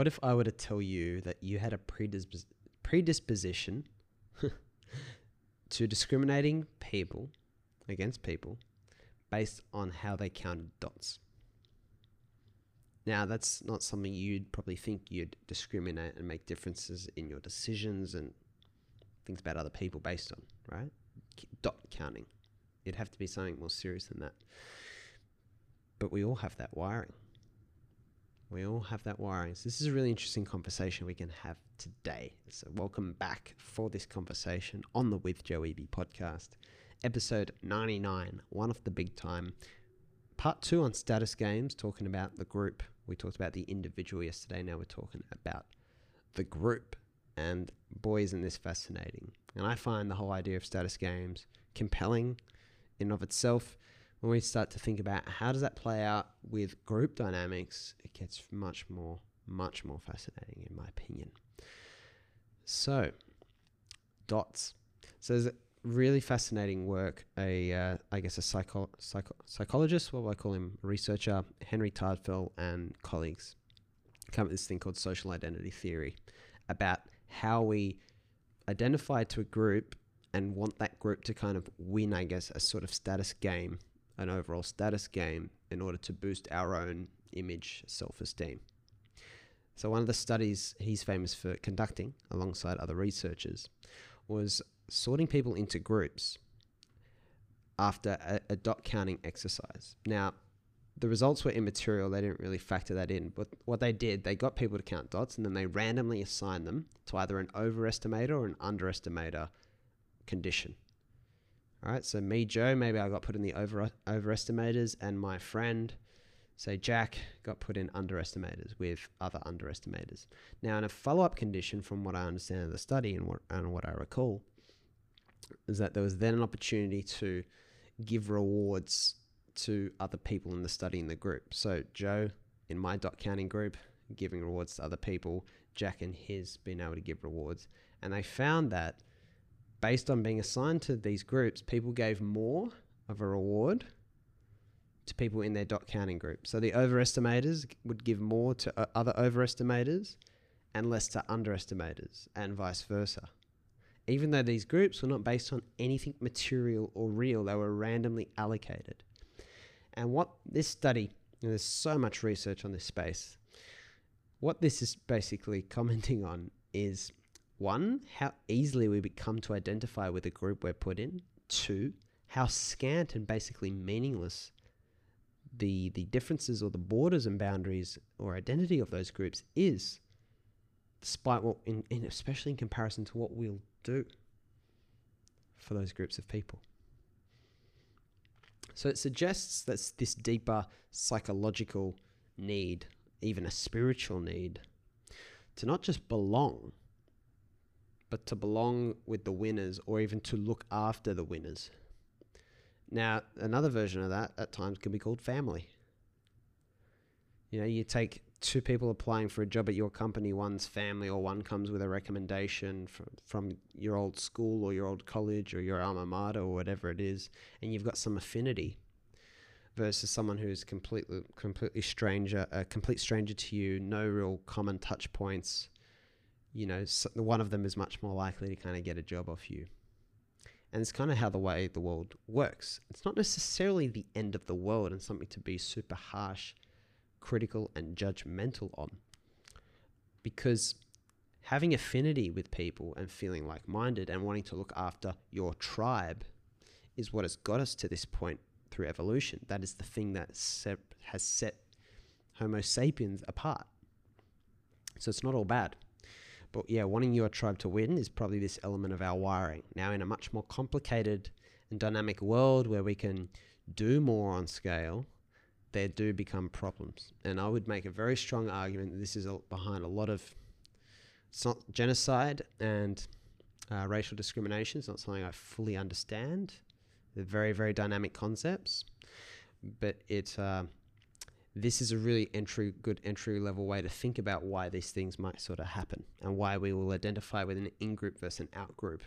What if I were to tell you that you had a predispos- predisposition to discriminating people against people based on how they counted dots? Now, that's not something you'd probably think you'd discriminate and make differences in your decisions and things about other people based on, right? Dot counting. It'd have to be something more serious than that. But we all have that wiring. We all have that wiring. So this is a really interesting conversation we can have today. So welcome back for this conversation on the With Joe Eby podcast, episode 99, one of the big time. Part two on status games, talking about the group. We talked about the individual yesterday. Now we're talking about the group. And boy, isn't this fascinating. And I find the whole idea of status games compelling in of itself when we start to think about how does that play out with group dynamics, it gets much more, much more fascinating in my opinion. So, dots. So there's a really fascinating work. A, uh, I guess a psycho, psycho, psychologist, what will I call him, researcher, Henry Tajfel and colleagues, come up with this thing called social identity theory about how we identify to a group and want that group to kind of win, I guess, a sort of status game an overall status game in order to boost our own image, self esteem. So, one of the studies he's famous for conducting alongside other researchers was sorting people into groups after a, a dot counting exercise. Now, the results were immaterial. They didn't really factor that in. But what they did, they got people to count dots and then they randomly assigned them to either an overestimator or an underestimator condition. All right, so me, Joe, maybe I got put in the over overestimators, and my friend, say Jack, got put in underestimators with other underestimators. Now, in a follow up condition, from what I understand of the study and what, and what I recall, is that there was then an opportunity to give rewards to other people in the study in the group. So, Joe, in my dot counting group, giving rewards to other people, Jack and his being able to give rewards. And they found that based on being assigned to these groups, people gave more of a reward to people in their dot counting group. So the overestimators would give more to uh, other overestimators and less to underestimators, and vice versa. Even though these groups were not based on anything material or real, they were randomly allocated. And what this study, there's so much research on this space, what this is basically commenting on is one, how easily we become to identify with the group we're put in. Two, how scant and basically meaningless the the differences or the borders and boundaries or identity of those groups is, despite what, in, in especially in comparison to what we'll do for those groups of people. So it suggests that this deeper psychological need, even a spiritual need, to not just belong, but to belong with the winners or even to look after the winners. Now, another version of that at times can be called family. You know, you take two people applying for a job at your company, one's family, or one comes with a recommendation from, from your old school or your old college or your alma mater or whatever it is, and you've got some affinity versus someone who's completely completely stranger, a complete stranger to you, no real common touch points, you know, one of them is much more likely to kind of get a job off you. And it's kind of how the way the world works. It's not necessarily the end of the world and something to be super harsh, critical, and judgmental on. Because having affinity with people and feeling like minded and wanting to look after your tribe is what has got us to this point through evolution. That is the thing that has set Homo sapiens apart. So it's not all bad. But yeah, wanting your tribe to win is probably this element of our wiring. Now, in a much more complicated and dynamic world where we can do more on scale, there do become problems. And I would make a very strong argument that this is behind a lot of it's genocide and uh, racial discrimination. It's not something I fully understand. They're very, very dynamic concepts, but it uh, this is a really entry good entry level way to think about why these things might sort of happen and why we will identify with an in-group versus an out-group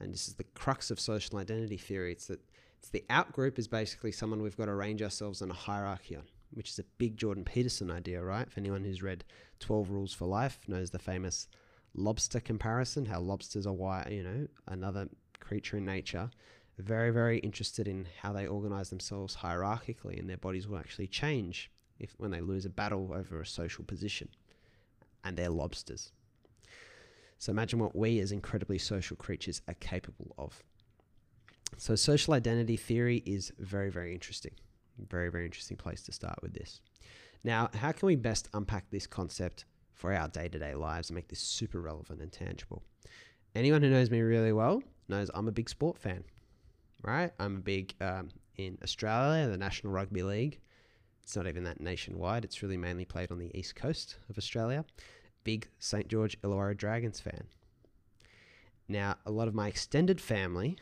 and this is the crux of social identity theory it's that it's the out-group is basically someone we've got to arrange ourselves in a hierarchy on which is a big Jordan Peterson idea, right? If anyone who's read 12 Rules for Life knows the famous lobster comparison, how lobsters are why, you know, another creature in nature, very, very interested in how they organize themselves hierarchically and their bodies will actually change if when they lose a battle over a social position. And they're lobsters. So imagine what we as incredibly social creatures are capable of. So social identity theory is very, very interesting. Very, very interesting place to start with this. Now, how can we best unpack this concept for our day to day lives and make this super relevant and tangible? Anyone who knows me really well knows I'm a big sport fan, right? I'm a big, um, in Australia, the National Rugby League. It's not even that nationwide, it's really mainly played on the east coast of Australia. Big St. George Illawarra Dragons fan. Now, a lot of my extended family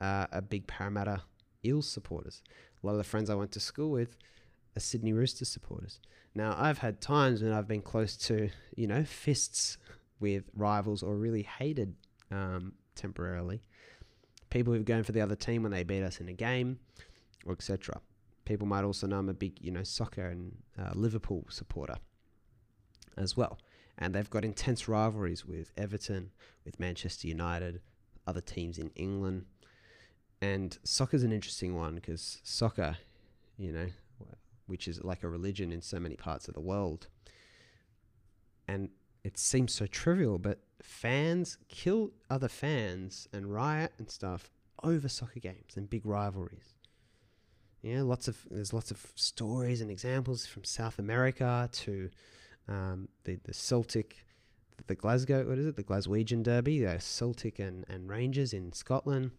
uh, are big Parramatta Eels supporters. A lot of the friends I went to school with are Sydney Roosters supporters. Now, I've had times when I've been close to, you know, fists with rivals or really hated um, temporarily. People who've gone for the other team when they beat us in a game, or etc. People might also know I'm a big, you know, soccer and uh, Liverpool supporter as well. And they've got intense rivalries with Everton, with Manchester United, other teams in England. And soccer's an interesting one because soccer, you know, which is like a religion in so many parts of the world. And it seems so trivial, but fans kill other fans and riot and stuff over soccer games and big rivalries. Yeah, lots of there's lots of stories and examples from South America to um, the the Celtic, the Glasgow, what is it, the Glaswegian Derby, the Celtic and, and Rangers in Scotland.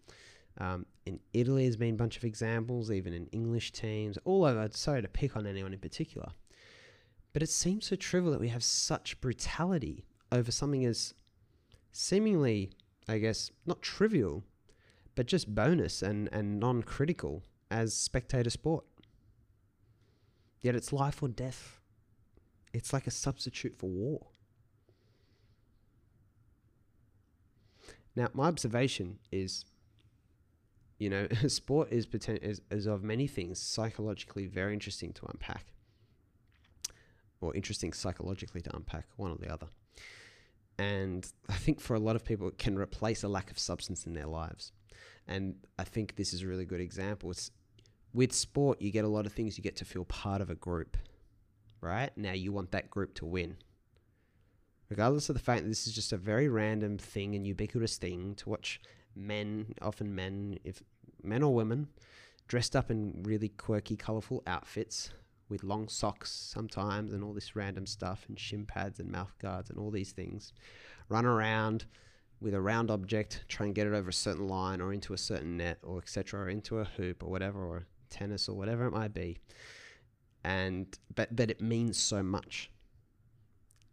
Um, in Italy, there's been a bunch of examples, even in English teams, all over. Sorry to pick on anyone in particular, but it seems so trivial that we have such brutality over something as seemingly, I guess, not trivial, but just bonus and, and non critical as spectator sport. Yet it's life or death. It's like a substitute for war. Now, my observation is you know, sport is, poten- is, is of many things psychologically very interesting to unpack, or interesting psychologically to unpack, one or the other. And I think for a lot of people, it can replace a lack of substance in their lives. And I think this is a really good example. It's, with sport, you get a lot of things. You get to feel part of a group, right? Now you want that group to win. Regardless of the fact that this is just a very random thing and ubiquitous thing to watch men, often men, if men or women, dressed up in really quirky, colorful outfits with long socks sometimes and all this random stuff and shin pads and mouth guards and all these things. Run around with a round object, try and get it over a certain line or into a certain net or etc. or into a hoop or whatever or tennis or whatever it might be. And but but it means so much.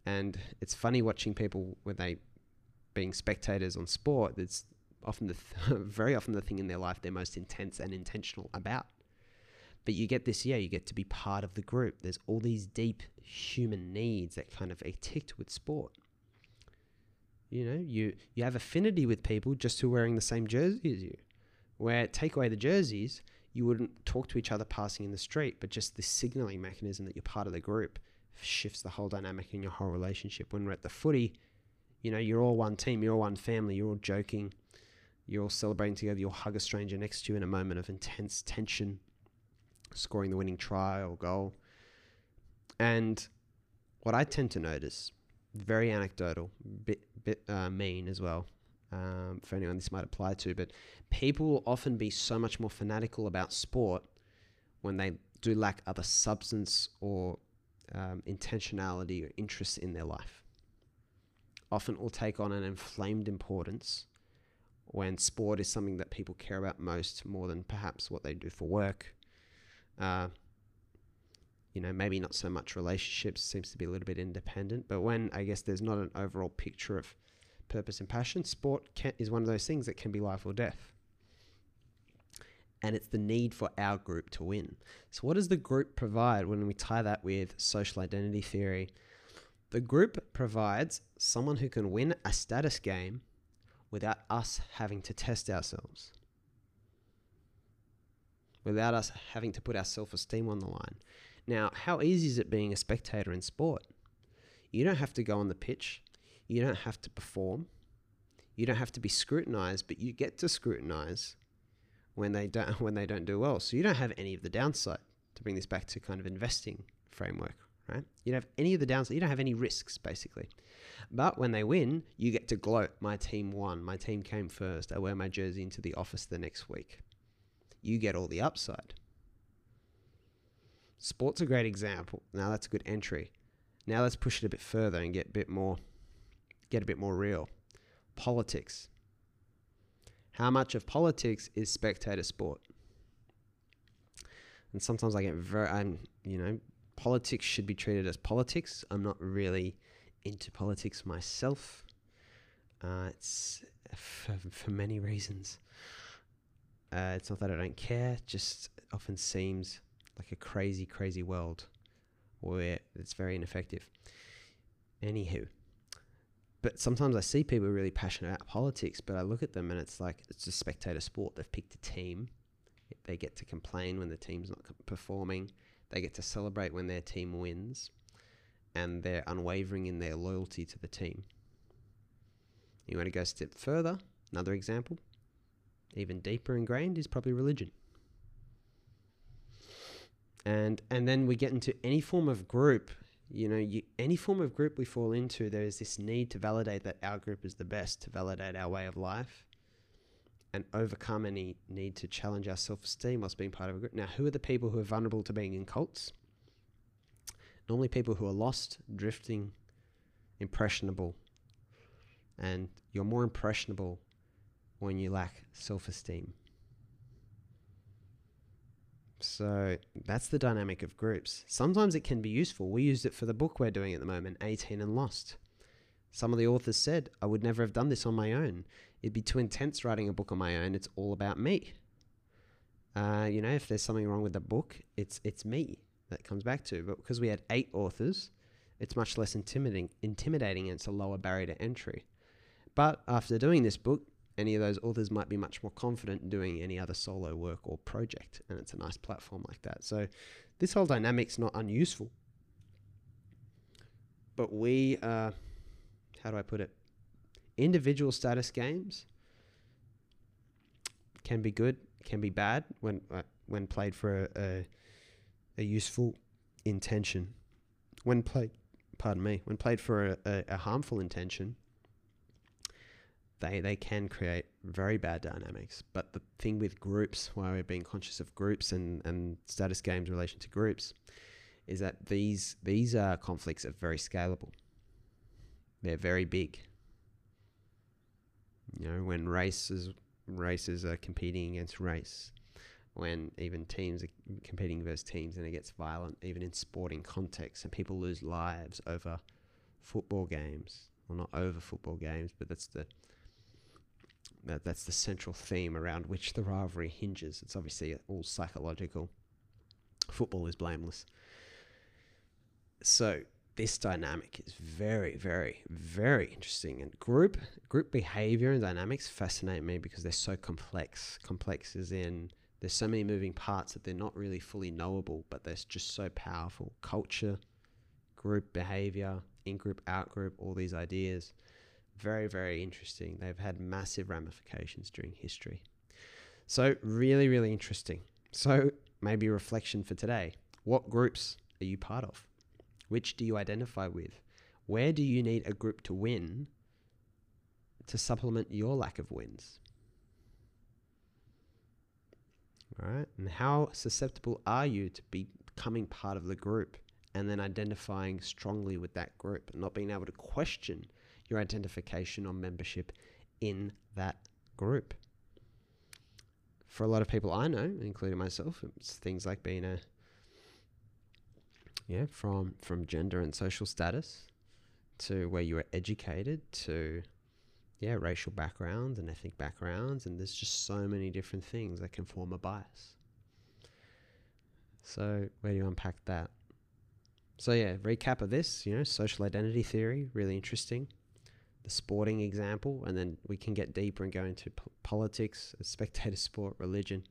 And it's funny watching people when they being spectators on sport. It's often the th- very often the thing in their life they're most intense and intentional about. But you get this, yeah, you get to be part of the group. There's all these deep human needs that kind of are ticked with sport. You know, you you have affinity with people just who are wearing the same jersey as you. Where take away the jerseys, you wouldn't talk to each other passing in the street, but just the signaling mechanism that you're part of the group shifts the whole dynamic in your whole relationship. When we're at the footy, you know, you're all one team, you're all one family, you're all joking, you're all celebrating together. You'll hug a stranger next to you in a moment of intense tension, scoring the winning try or goal. And what I tend to notice, very anecdotal, bit bit uh, mean as well, um, for anyone this might apply to, but people will often be so much more fanatical about sport when they do lack other substance or um, intentionality or interest in their life. Often will take on an inflamed importance when sport is something that people care about most more than perhaps what they do for work. Uh, you know, maybe not so much relationships, seems to be a little bit independent. But when I guess there's not an overall picture of purpose and passion, sport can, is one of those things that can be life or death. And it's the need for our group to win. So, what does the group provide when we tie that with social identity theory? The group provides someone who can win a status game without us having to test ourselves, without us having to put our self esteem on the line. Now, how easy is it being a spectator in sport? You don't have to go on the pitch. You don't have to perform. You don't have to be scrutinized, but you get to scrutinize when they don't when they don't do well. So you don't have any of the downside to bring this back to kind of investing framework, right? You don't have any of the downside. You don't have any risks basically. But when they win, you get to gloat. My team won. My team came first. I wear my jersey into the office the next week. You get all the upside. Sport's a great example. Now that's a good entry. Now let's push it a bit further and get a bit more get a bit more real. Politics. How much of politics is spectator sport? And sometimes I get very, I'm, you know, politics should be treated as politics. I'm not really into politics myself. Uh, it's for, for many reasons. Uh, it's not that I don't care, just often seems like a crazy, crazy world where it's very ineffective. Anywho, but sometimes I see people really passionate about politics, but I look at them and it's like it's a spectator sport. They've picked a team. They get to complain when the team's not performing. They get to celebrate when their team wins, and they're unwavering in their loyalty to the team. You want to go a step further? Another example, even deeper ingrained, is probably religion. And and then we get into any form of group you know, you, any form of group we fall into, there is this need to validate that our group is the best, to validate our way of life, and overcome any need to challenge our self esteem whilst being part of a group. Now, who are the people who are vulnerable to being in cults? Normally, people who are lost, drifting, impressionable. And you're more impressionable when you lack self esteem. So that's the dynamic of groups. Sometimes it can be useful. We used it for the book we're doing at the moment, 18 and Lost. Some of the authors said, I would never have done this on my own. It'd be too intense writing a book on my own. It's all about me. Uh, you know, if there's something wrong with the book, it's it's me that comes back to. But because we had eight authors, it's much less intimidating, intimidating and it's a lower barrier to entry. But after doing this book, any of those authors might be much more confident in doing any other solo work or project. And it's a nice platform like that. So this whole dynamic's not unuseful. But we, uh, how do I put it? Individual status games can be good, can be bad when uh, when played for a, a, a useful intention. When played, pardon me, when played for a, a harmful intention, they they can create very bad dynamics. But the thing with groups, why we're being conscious of groups and, and status games in relation to groups, is that these these uh, conflicts are very scalable. They're very big. You know, when races races are competing against race, when even teams are competing versus teams and it gets violent, even in sporting contexts, and people lose lives over football games. Well, not over football games, but that's the that, that's the central theme around which the rivalry hinges. It's obviously all psychological. Football is blameless. So this dynamic is very, very, very interesting. And group group behavior and dynamics fascinate me because they're so complex. Complex is in there's so many moving parts that they're not really fully knowable, but they're just so powerful. Culture, group behavior, in group, out group, all these ideas very, very interesting. They've had massive ramifications during history. So, really, really interesting. So, maybe reflection for today. What groups are you part of? Which do you identify with? Where do you need a group to win to supplement your lack of wins? All right. And how susceptible are you to becoming part of the group and then identifying strongly with that group and not being able to question your identification or membership in that group. For a lot of people I know, including myself, it's things like being a yeah, from from gender and social status to where you were educated to yeah, racial backgrounds and ethnic backgrounds and there's just so many different things that can form a bias. So, where do you unpack that? So yeah, recap of this, you know, social identity theory, really interesting the sporting example, and then we can get deeper and go into politics, spectator sport, religion,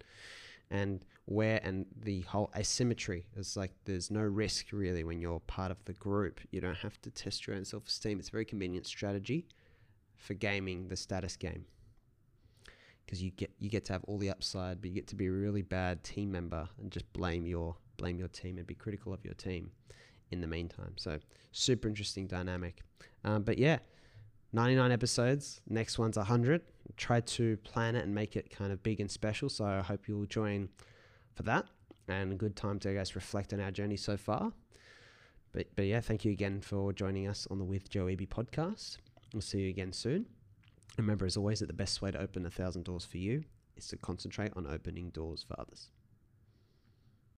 and where and the whole asymmetry is like there's no risk really when you're part of the group. You don't have to test your own self esteem. It's a very convenient strategy for gaming the status game because you get you get to have all the upside, but you get to be a really bad team member and just blame your blame your team and be critical of your team in the meantime. So super interesting dynamic. Um, but yeah, 99 episodes. Next one's 100. Try to plan it and make it kind of big and special. So I hope you'll join for that and a good time to I guess reflect on our journey so far. But but yeah, thank you again for joining us on the With Joe Eby podcast. We'll see you again soon. Remember, as always, that the best way to open a thousand doors for you is to concentrate on opening doors for others.